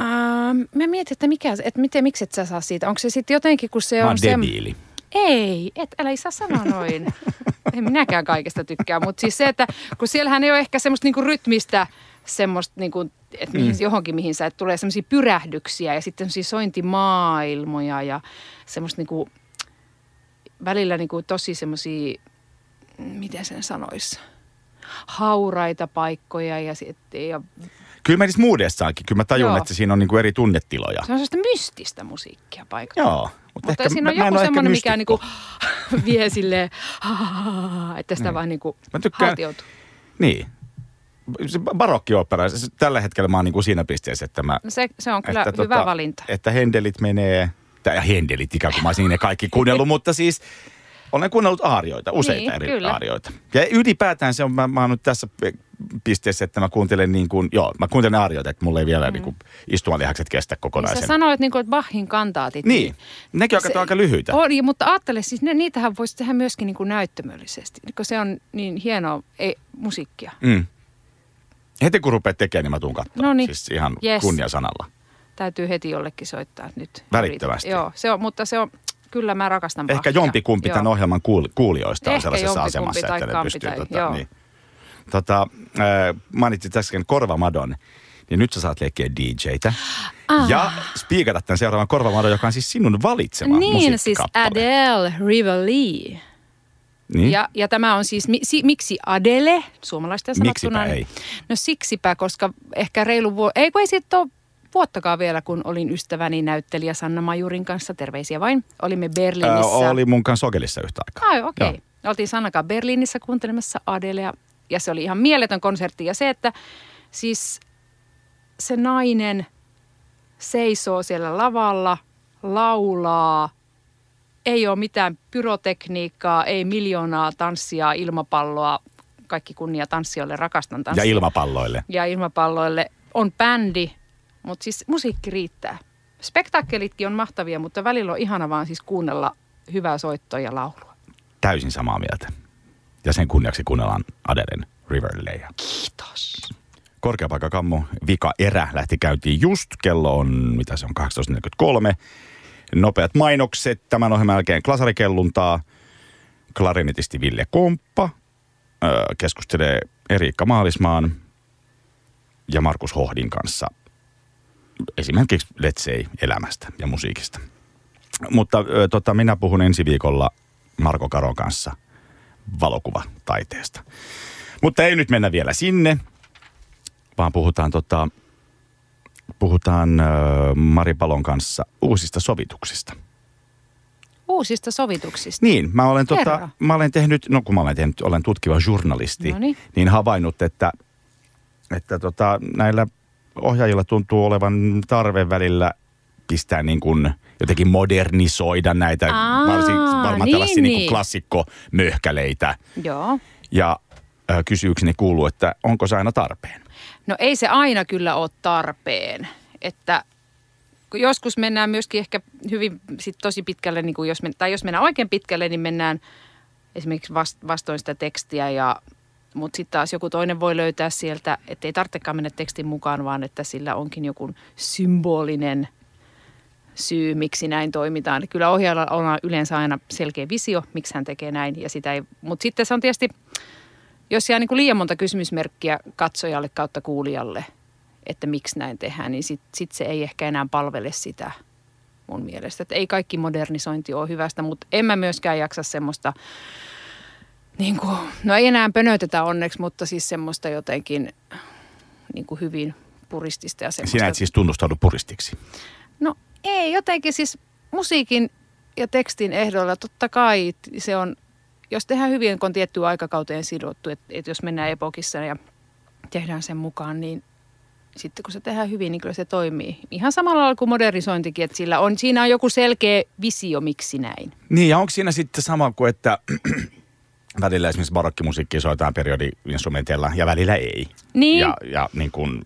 Ähm, mä mietin, että, mikä, että miten, miksi et sä saa siitä. Onko se sitten jotenkin, kun se mä on oon se... debiili. Ei, et, älä ei saa sanoa noin. en minäkään kaikesta tykkää, mutta siis se, että kun siellähän ei ole ehkä semmoista niinku rytmistä, semmoista niinku, että mihin, mm. johonkin mihin sä, että tulee semmoisia pyrähdyksiä ja sitten semmoisia sointimaailmoja ja semmoista niinku, välillä niinku tosi semmoisia, miten sen sanoisi, hauraita paikkoja ja, sit, ja Kyllä mä niissä muudessaankin. Kyllä mä tajun, Joo. että siinä on niin kuin eri tunnetiloja. se on sellaista mystistä musiikkia paikalla. Joo. Mutta, Mutta siinä on mä- joku ehkä semmoinen, mikä niinku vie silleen, että sitä Niin. vaan niinku Mä tykkään- haltioituu. Niin. Se barokkioopera, se- tällä hetkellä mä oon niin kuin siinä pisteessä, että mä... No se, se on kyllä että hyvä valinta. Että Hendelit menee, tai Hendelit ikään kuin mä olisin ne kaikki kuunnellut, mutta siis olen kuunnellut aarioita, useita Niin, eri kyllä. aarioita. Ja ylipäätään se on, mä, mä oon nyt tässä pisteessä, että mä kuuntelen niin kuin, joo, mä kuuntelen aarioita, että mulla ei vielä mm. niin kuin istumalihakset kestä Niin kokonaisen. sä sanoit, niinku, että Bachin kantaatit. Niin, nekin on aika lyhyitä. On, ja- mutta ajattele, siis ne, niitähän voisi tehdä myöskin niinku näyttämöllisesti, kun se on niin hienoa ei, musiikkia. Mm. Heti kun rupeat tekemään, niin mä tuun katsomaan. Noniin. Siis ihan Yes. kunniasanalla. Täytyy heti jollekin soittaa nyt. Välittömästi. Joo, se on, mutta se on, kyllä mä rakastan Ehkä Bachia. jompikumpi Joo. tämän ohjelman kuul- kuulijoista on Ehkä sellaisessa asemassa, että ne pystyy... tai- Tota, joo. niin. tota, äh, mainitsit äsken korvamadon, niin nyt sä saat leikkiä DJtä. Ah. Ja spiikata tämän seuraavan korvamadon, joka on siis sinun valitsema Niin, siis. Adele Rivali. Niin? Ja, ja tämä on siis, mi, si, miksi Adele, suomalaisten sanottuna? Miksipä niin- ei? No siksipä, koska ehkä reilu vuosi, ei kun ei siitä ole vuottakaan vielä, kun olin ystäväni näyttelijä Sanna Majurin kanssa, terveisiä vain. Olimme Berliinissä. Äh, oli mun kanssa Sokelissa yhtä aikaa. Ai, okei. Okay. Joo. Oltiin Sannakaan Berliinissä kuuntelemassa Adelea ja se oli ihan mieletön konsertti. Ja se, että siis se nainen seisoo siellä lavalla, laulaa, ei ole mitään pyrotekniikkaa, ei miljoonaa tanssia, ilmapalloa, kaikki kunnia tanssijoille, rakastan tanssia. Ja ilmapalloille. ja ilmapalloille. On bändi, mutta siis musiikki riittää. Spektakkelitkin on mahtavia, mutta välillä on ihana vaan siis kuunnella hyvää soittoa ja laulua. Täysin samaa mieltä. Ja sen kunniaksi kuunnellaan Adelen Riverleja. Kiitos. Korkeapaikkakammo vika erä lähti käyntiin just. Kello on, mitä se on, 18.43. Nopeat mainokset. Tämän ohjelman jälkeen klasarikelluntaa. Klarinetisti Ville Komppa öö, keskustelee Eriikka Maalismaan ja Markus Hohdin kanssa esimerkiksi Let's Say elämästä ja musiikista. Mutta tota, minä puhun ensi viikolla Marko Karon kanssa valokuvataiteesta. Mutta ei nyt mennä vielä sinne, vaan puhutaan, tota, puhutaan ö, Mari Palon kanssa uusista sovituksista. Uusista sovituksista. Niin, mä olen, tota, mä olen tehnyt, no kun mä olen tehnyt, olen tutkiva journalisti, Noniin. niin havainnut, että, että tota, näillä ohjaajilla tuntuu olevan tarve välillä pistää niin kuin jotenkin modernisoida näitä Aa, varsin, varmaan niin, tällaisia niin niin. klassikkomöhkäleitä. Joo. Ja ö, kysymykseni kuuluu, että onko se aina tarpeen? No ei se aina kyllä ole tarpeen. Että joskus mennään myöskin ehkä hyvin sit tosi pitkälle, niin kuin jos men, tai jos mennään oikein pitkälle, niin mennään esimerkiksi vast, vastoin sitä tekstiä ja mutta sitten taas joku toinen voi löytää sieltä, että ei tarvitsekaan mennä tekstin mukaan, vaan että sillä onkin joku symbolinen syy, miksi näin toimitaan. Kyllä ohjaajalla on yleensä aina selkeä visio, miksi hän tekee näin. Ja sitä ei, mutta sitten se on tietysti, jos jää niin kuin liian monta kysymysmerkkiä katsojalle kautta kuulijalle, että miksi näin tehdään, niin sitten sit se ei ehkä enää palvele sitä mun mielestä. Että ei kaikki modernisointi ole hyvästä, mutta en mä myöskään jaksa semmoista, niin kuin, no ei enää pönötetä onneksi, mutta siis semmoista jotenkin niin kuin hyvin puristista ja semmoista. Sinä et siis tunnustaudu puristiksi. No ei, jotenkin siis musiikin ja tekstin ehdoilla totta kai se on, jos tehdään hyvin, kun on tiettyyn aikakauteen sidottu, että, että jos mennään epokissa ja tehdään sen mukaan, niin sitten kun se tehdään hyvin, niin kyllä se toimii. Ihan samalla lailla kuin modernisointikin, että sillä on, siinä on joku selkeä visio, miksi näin. Niin, ja onko siinä sitten sama kuin, että välillä esimerkiksi barokkimusiikkia soitetaan periodi-instrumenteilla ja välillä ei. Niin. Ja, ja niin kuin,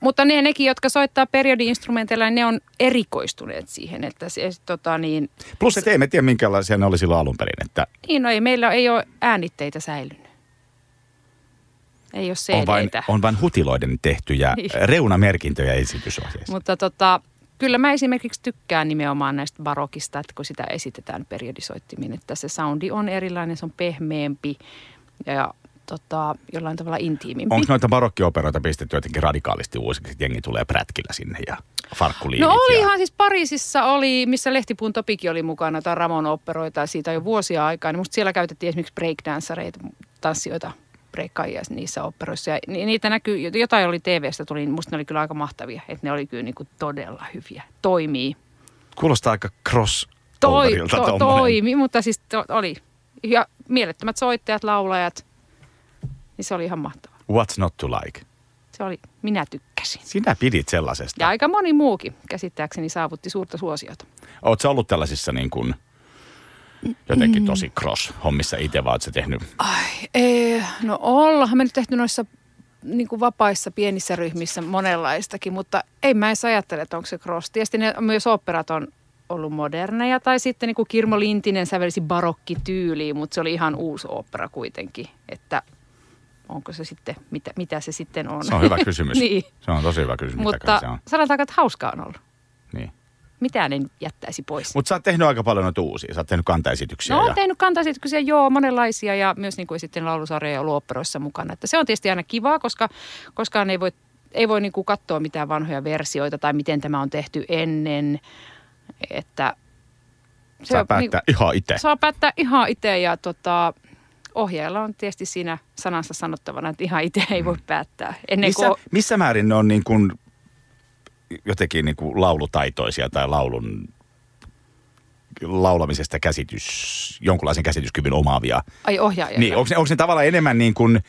Mutta ne, nekin, jotka soittaa periodi-instrumenteilla, ne on erikoistuneet siihen, että se, tota niin, plus, että ei me tiedä, minkälaisia ne oli silloin alun perin. Että niin no ei, meillä ei ole äänitteitä säilynyt. Ei ole on vain, cd on vain hutiloiden tehtyjä Niin. reunamerkintöjä esitysohjeissa. Mutta tota, kyllä mä esimerkiksi tykkään nimenomaan näistä barokista, että kun sitä esitetään periodisoittimin, että se soundi on erilainen, se on pehmeämpi ja tota, jollain tavalla intiimimpi. Onko noita barokkioperoita pistetty jotenkin radikaalisti uusiksi, että jengi tulee prätkillä sinne ja farkkuliivit? No ja... olihan siis Pariisissa oli, missä Lehtipuun Topikin oli mukana, tai Ramon operoita siitä jo vuosia aikaa. Niin musta siellä käytettiin esimerkiksi breakdancereita, tanssijoita, breikkaajia niissä operoissa. Ja ni- niitä näkyy, jotain oli TV-stä tuli, niin musta ne oli kyllä aika mahtavia. Että ne oli kyllä niin kuin todella hyviä. Toimii. Kuulostaa aika cross Toi, to, toimi, mutta siis to, oli. Ja mielettömät soittajat, laulajat. Niin se oli ihan mahtavaa. What's not to like? Se oli, minä tykkäsin. Sinä pidit sellaisesta. Ja aika moni muukin käsittääkseni saavutti suurta suosiota. Oletko ollut tällaisissa niin kuin jotenkin tosi cross-hommissa itse, vai oletko sä tehnyt? Ai, ei, no ollahan me nyt tehty noissa niin kuin vapaissa pienissä ryhmissä monenlaistakin, mutta ei mä edes ajattele, että onko se cross. Tietysti ne, myös operat on ollut moderneja, tai sitten niin kuin Kirmo Lintinen sävelsi barokkityyliin, mutta se oli ihan uusi opera kuitenkin, että onko se sitten, mitä, mitä se sitten on. Se on hyvä kysymys. niin, Se on tosi hyvä kysymys, mitä mutta se on. sanotaanko, että hauskaa on ollut. Niin. Mitään en jättäisi pois. Mutta sä oot tehnyt aika paljon noita uusia. Sä oot tehnyt kantaesityksiä. No ja... olen tehnyt kantaesityksiä, joo, monenlaisia ja myös niin kuin sitten laulusarjoja ja ollut operoissa mukana. Että se on tietysti aina kivaa, koska koskaan ei voi, ei voi niin kuin katsoa mitään vanhoja versioita tai miten tämä on tehty ennen. Että Saa on päättää ihan itse. Saa päättää ihan itse ja tota, ohjaajalla on tietysti siinä sanansa sanottavana, että ihan itse ei voi päättää. Ennen Missä, kuin, missä määrin ne on niin kuin jotenkin niin kuin laulutaitoisia tai laulun laulamisesta käsitys, jonkunlaisen käsityskyvyn omaavia. ai ohjaaja. Niin, onko ne, onko ne tavallaan enemmän niin kuin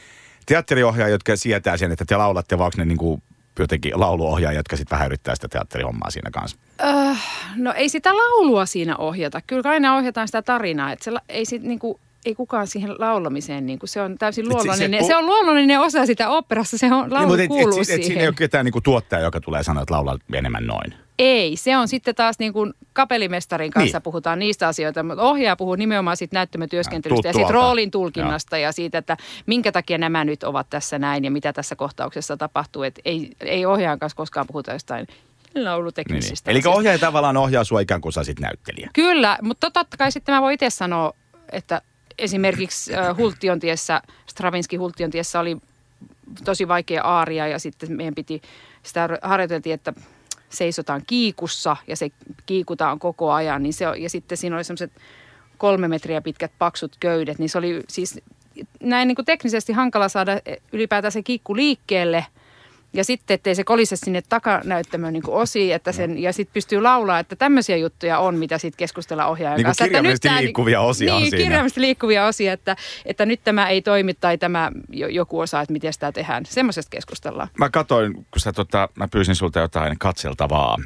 teatteriohjaajia, jotka sietää sen, että te laulatte, vai onko ne niin kuin jotenkin lauluohjaajia, jotka sitten vähän yrittää sitä teatterihommaa siinä kanssa? Öh, no ei sitä laulua siinä ohjata. Kyllä aina ohjataan sitä tarinaa. Että se, ei, sit, niinku, ei kukaan siihen laulamiseen, niinku, se on täysin se- se- luonnollinen. Se, o- se, on luonnollinen osa sitä operassa, se on, laulu et, kuuluu et, et, siihen. et siinä ei ole ketään niin kuin tuottaja, joka tulee sanoa, että laulaa enemmän noin. Ei, se on sitten taas niin kuin kapellimestarin kanssa Niin. puhutaan niistä asioista, mutta ohjaaja puhuu nimenomaan siitä näyttämötyöskentelystä Ja ja, siitä roolin tulkinnasta ja siitä, että minkä takia nämä nyt ovat tässä näin ja mitä tässä kohtauksessa tapahtuu. Et ei, ei ohjaajan kanssa koskaan puhuta jostain Niin, niin. lauluteknisistä Eli ohjaaja tavallaan ohjaa sua ikään kuin sä olisit näyttelijä. Kyllä, mutta totta kai sitten mä voin itse sanoa, että esimerkiksi Hulttiontiessä, Stravinsky Hulttiontiessä oli tosi vaikea aaria ja sitten meidän piti, sitä harjoiteltiin, että seisotaan kiikussa ja se kiikutaan koko ajan. Niin se, ja sitten siinä oli semmoiset kolme metriä pitkät paksut köydet, niin se oli siis näin niin kuin teknisesti hankala saada ylipäätään se kiikku liikkeelle. Ja sitten, ettei se kolise sinne takanäyttämöön niin kuin osiin, että sen, ja sitten pystyy laulaa, että tämmöisiä juttuja on, mitä sitten keskustellaan ohjaajan Niin kanssa. Että nyt kirjaimellisesti tää- liikkuvia osia on niin, siinä. kirjaimellisesti liikkuvia osia, että, että nyt tämä ei toimi tai tämä jo- joku osa, että miten sitä tehdään. Semmoisesta keskustellaan. Mä katoin, kun sä tota, mä pyysin sulta jotain katseltavaa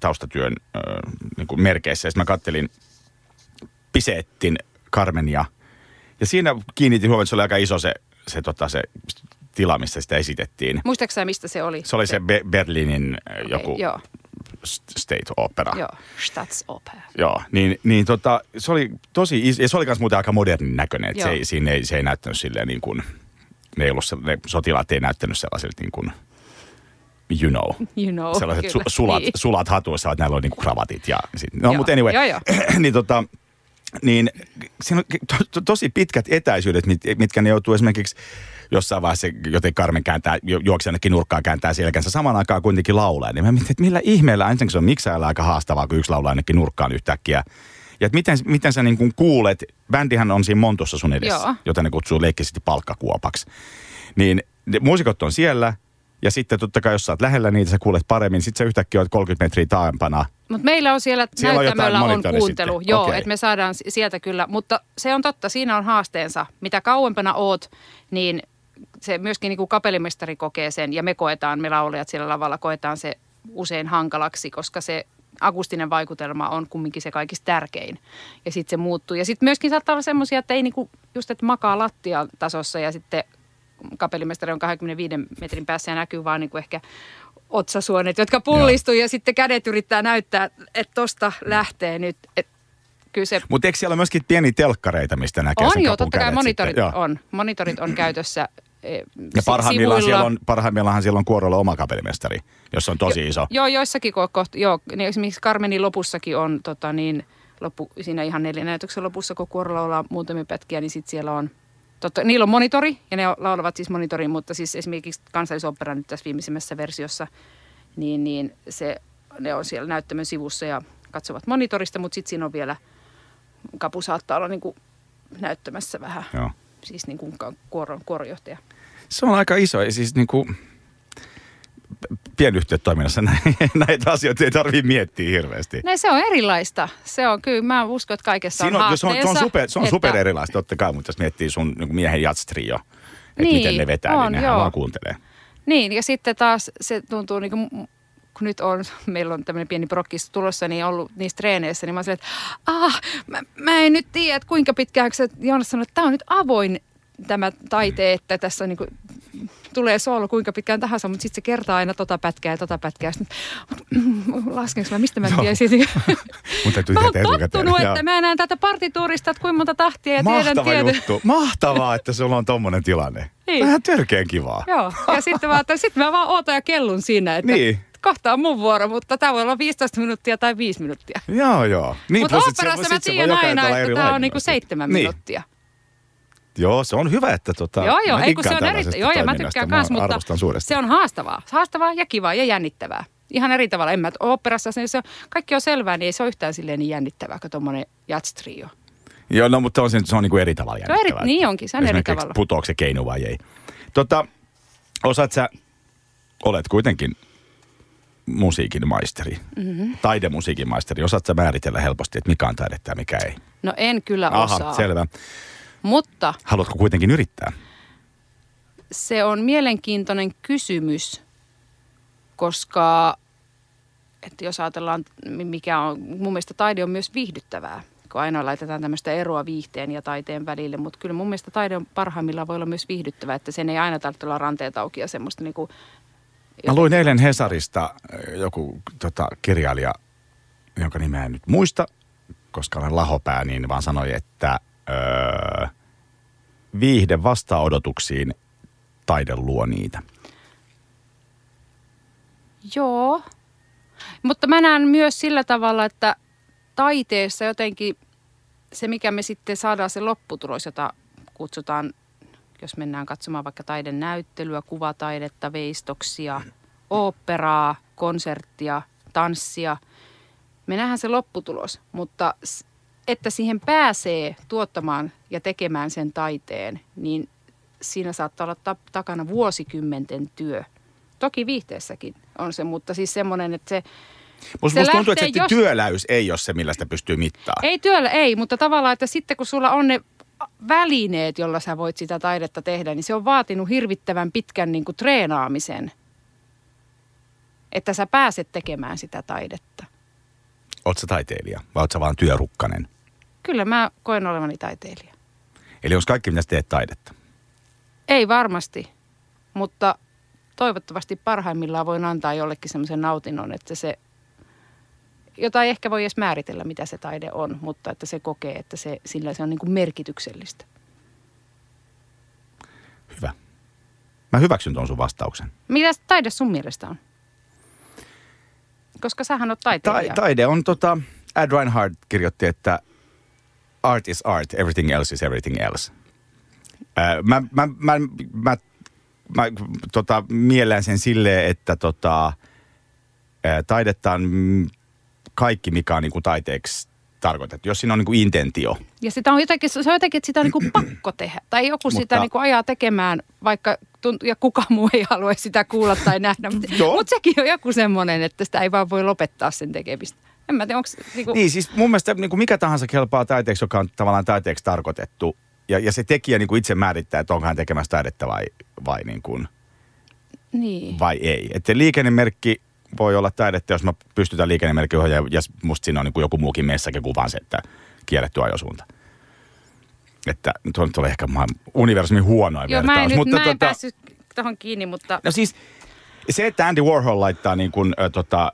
taustatyön äh, niin kuin merkeissä. Ja sit mä kattelin Pisettin Carmenia. Ja siinä kiinnitin huomioon, että se oli aika iso se, se, tota, se tila, missä sitä esitettiin. Muistaaksä sä, mistä se oli? Se oli se Be- Berliinin äh, joku joo, state opera. joo. Staatsoper. Joo, niin, niin tota, se oli tosi iso, ja se oli myös muuten aika modernin näköinen, että se ei, siinä ei, se ei näyttänyt silleen niin kuin, ne, ei ollut, ne sotilaat ei näyttänyt sellaisilta niin kuin, you know, You know, sellaiset su, kyllä. sulat, Niin. sulat hatuissa, että näillä on niin kuin kravatit ja sit, no mutta anyway, joo, joo. niin tota, niin siinä on to, to, tosi pitkät etäisyydet, mit, mitkä ne joutuu esimerkiksi jossain vaiheessa, joten Carmen kääntää, ju- juoksee jonnekin nurkkaan, kääntää selkänsä. Samaan aikaan kuitenkin laulaa. Niin mä mietin, että millä ihmeellä, ensinnäkin se on miksäällä aika haastavaa, kun yksi laulaa jonnekin nurkkaan yhtäkkiä. Ja että miten, miten sä niin kuin kuulet, bändihän on siinä Montussa sun edessä, Joo. jota ne kutsuu leikkisesti palkkakuopaksi. Niin ne muusikot on siellä, ja sitten totta kai, jos sä oot lähellä niitä, sä kuulet paremmin. Sitten sä yhtäkkiä oot 30 metriä taaempana. Mutta meillä on siellä, Siellä on näyttämöllä on, monitori kuuntelu, sitten. joo, Okei. että me saadaan si- sieltä kyllä. Mutta se on totta, siinä on haasteensa. Mitä kauempana oot, niin se myöskin niin kuin kapellimestari kokee sen ja me koetaan, me laulajat siellä lavalla koetaan se usein hankalaksi, koska se akustinen vaikutelma on kumminkin se kaikista tärkein. Ja sitten se muuttuu. Ja sitten myöskin saattaa olla semmoisia, että ei niinku, just että makaa lattia tasossa ja sitten kapellimestari on 25 metrin päässä ja näkyy vaan niinku ehkä otsasuonet, jotka pullistuu ja. ja sitten kädet yrittää näyttää, että tosta lähtee nyt. Et se... Mutta eikö siellä ole myöskin pieniä telkkareita, mistä näkee On sen joo, totta kai monitorit on. Monitorit on käytössä Ja parhaimmillaan sivuilla. siellä, on, parhaimmillaan siellä on kuorolla oma kapellimestari, jos on tosi iso. Joo, joissakin ko- koht, joo, niin esimerkiksi Carmenin lopussakin on tota niin, loppu, siinä ihan neljän näytöksen lopussa, kun kuorolla ollaan muutamia pätkiä, niin sitten siellä on, totta, niillä on monitori ja ne laulavat siis monitorin, mutta siis esimerkiksi kansallisopera nyt tässä viimeisimmässä versiossa, niin, niin se, ne on siellä näyttämön sivussa ja katsovat monitorista, mutta sitten siinä on vielä, kapu saattaa olla niin kuin näyttämässä vähän, Joo. siis niin kuin kuoron, kuorojohtaja. Se on aika iso. Ja siis niin kuin pienyhtiötoiminnassa näitä asioita ei tarvitse miettiä hirveästi. No se on erilaista. Se on kyllä, mä uskon, että kaikessa on Siinä on, se on, se on, super, se on että- super erilaista, totta kai, mutta jos miettii sun niin kuin miehen jatstrio, että Niin, miten ne vetää, on, niin nehän joo. vaan kuuntelee. Niin, ja sitten taas se tuntuu niin kuin, kun nyt on, meillä on tämmöinen pieni prokkis tulossa, niin ollut niissä treeneissä, niin mä oon silleen, että ah, mä, mä en nyt tiedä, että kuinka pitkään, kun se Joonas sanoi, että tämä on nyt avoin tämä taite, että tässä on niin kuin, tulee soolo kuinka pitkään tahansa, mutta sitten se kertaa aina tota pätkää ja tota pätkää. Sitten, laskenko mä, mistä mä tiesin? Mä oon tottunut, että mä näen tätä partituurista, että kuinka monta tahtia ja tiedän Mahtava tiedän. juttu. Mahtavaa, että sulla on tommonen tilanne. Niin. Vähän törkeän kivaa. Joo, ja sitten vaan, että sitten mä vaan ootan ja kellun siinä, että Niin. kohta on mun vuoro, mutta tämä voi olla 15 minuuttia tai 5 minuuttia. Joo, joo. Niin, mutta oopperassa mä sit tiedän aina, että tämä on niinku seitsemän niin. minuuttia. Joo, se on hyvä, että tota, Joo, joo, ei kun se on eri, joo, ja mä tykkään Mä kans, mutta se on haastavaa. Haastavaa ja kivaa ja jännittävää. Ihan eri tavalla. En mä, oopperassa se, se, kaikki on selvää, niin ei se ole yhtään silleen niin jännittävää kuin tuommoinen jatstrio. Joo, no mutta on se, se on niinku eri tavalla Se on eri- jännittävää. niin onkin, se on eri tavalla. putoako se keinu vai ei. Tota, osaat sä, olet kuitenkin musiikin maisteri, mm-hmm. taidemusiikin maisteri. Osaat sä määritellä helposti, että mikä on taidetta ja mikä ei? No en kyllä Aha, osaa. selvä. Mutta Haluatko kuitenkin yrittää? se on mielenkiintoinen kysymys, koska että jos ajatellaan, mikä on, mun mielestä taide on myös viihdyttävää, kun aina laitetaan tämmöistä eroa viihteen ja taiteen välille, mutta kyllä mun mielestä taide on parhaimmillaan voi olla myös viihdyttävää, että sen ei aina tarvitse olla ranteet auki ja semmoista niinku, Mä luin eilen Hesarista äh, joku tota, kirjailija, jonka nimeä en nyt muista, koska olen lahopää, niin vaan sanoi, että öö, viihde vastaa odotuksiin, taide luo niitä. Joo, mutta mä näen myös sillä tavalla, että taiteessa jotenkin se, mikä me sitten saadaan se lopputulos, jota kutsutaan, jos mennään katsomaan vaikka taidenäyttelyä, kuvataidetta, veistoksia, oopperaa, konserttia, tanssia. Me nähdään se lopputulos, mutta että siihen pääsee tuottamaan ja tekemään sen taiteen, niin siinä saattaa olla ta- takana vuosikymmenten työ. Toki viihteessäkin on se, mutta siis semmoinen, että se... Musta, musta tuntuu, että jos- työläys ei ole se, millä sitä pystyy mittaamaan. Ei työllä, ei, mutta tavallaan, että sitten kun sulla on ne välineet, jolla sä voit sitä taidetta tehdä, niin se on vaatinut hirvittävän pitkän niin kuin treenaamisen, että sä pääset tekemään sitä taidetta. Oot sä taiteilija vai oot sä vaan työrukkanen? Kyllä mä koen olevani taiteilija. Eli onko kaikki, mitä sä teet taidetta? Ei varmasti, mutta toivottavasti parhaimmillaan voin antaa jollekin semmoisen nautinnon, että se, jota ei ehkä voi edes määritellä, mitä se taide on, mutta että se kokee, että se, sillä se on niin kuin merkityksellistä. Hyvä. Mä hyväksyn tuon sun vastauksen. Mitä taide sun mielestä on? Koska sähän Ta- taiteilija. taide on tota, Ad Reinhardt kirjoitti, että art is art, everything else is everything else. Ää, mä, mä, mä, mä, mä tota, miellän sen silleen, että tota, ää, taidetta on kaikki, mikä on niinku taiteeksi tarkoitettu. Jos siinä on niinku intentio. Ja sitä on jotenkin, se on jotenkin, että sitä on niin pakko tehdä. Tai joku Mutta- sitä niin ajaa tekemään, vaikka tuntuu, ja kuka muu ei halua sitä kuulla tai nähdä. Mutta sekin on joku semmoinen, että sitä ei vaan voi lopettaa sen tekemistä. En mä tiedä, onko niin kuin, Niin siis mun mielestä niin kuin mikä tahansa kelpaa taiteeksi, joka on tavallaan taiteeksi tarkoitettu. ja, ja se tekijä niin kuin itse määrittää, että onko hän tekemässä taidetta vai, vai, niin kuin, Niin. vai ei. Että liikennemerkki voi olla taidetta, jos mä pystytään liikennemerkki ja, ja musta siinä on niin kuin joku muukin messakin kuin vaan se, että kielletty ajosuunta. Että tuo nyt oli ehkä maailman universumin huonoin Joo, mä en, vertaus. nyt, mutta mä en tota, päässyt tuohon kiinni, mutta No siis se, että Andy Warhol laittaa niin kuin, äh, tota,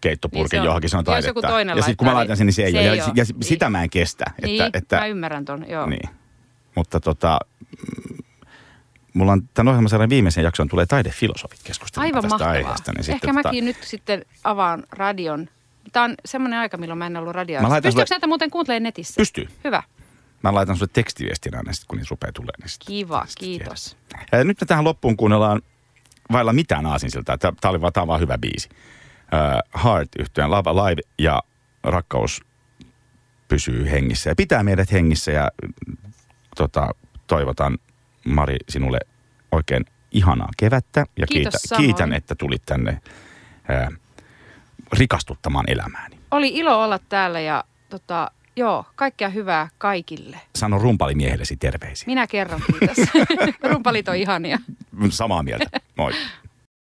tomaattikeittopurkin Niin johonkin, se on jos taidetta. joku toinen ja sitten kun mä laitan sen, niin se ei se ole. ei Ja, ole. ja Niin. sitä mä en kestä. niin, Että, että, mä ymmärrän ton, joo. niin. Mutta tota, mm, mulla on tämän ohjelmasarjan viimeisen jakson tulee taidefilosofit keskustelemaan Aivan tästä mahtavaa. aiheesta. Niin Ehkä sitten, mäkin nyt sitten avaan radion. Tämä on semmoinen aika, milloin mä en ollut laitan Pystyykö sulle- näitä muuten kuuntelemaan netissä? Pystyy. Hyvä. Mä laitan sulle tekstiviestin aina, sit kun niitä rupeaa tulemaan. Niin sit, Kiva, sit kiitos. tiedät. Ja nyt me tähän loppuun kuunnellaan vailla mitään aasinsiltaa. Tämä oli vaan, tää on vaan hyvä biisi. Uh, Heart yhtyeen Lava Live ja Rakkaus pysyy hengissä ja pitää meidät hengissä ja tota, toivotan Mari sinulle oikein ihanaa kevättä ja Kiitos kiitä, samoin. kiitän, että tulit tänne uh, rikastuttamaan elämääni. Oli ilo olla täällä ja tota, joo, kaikkea hyvää kaikille. Sano rumpalimiehellesi terveisiä. Minä kerron, kiitos. Rumpalit on ihania. Samaa mieltä. Moi.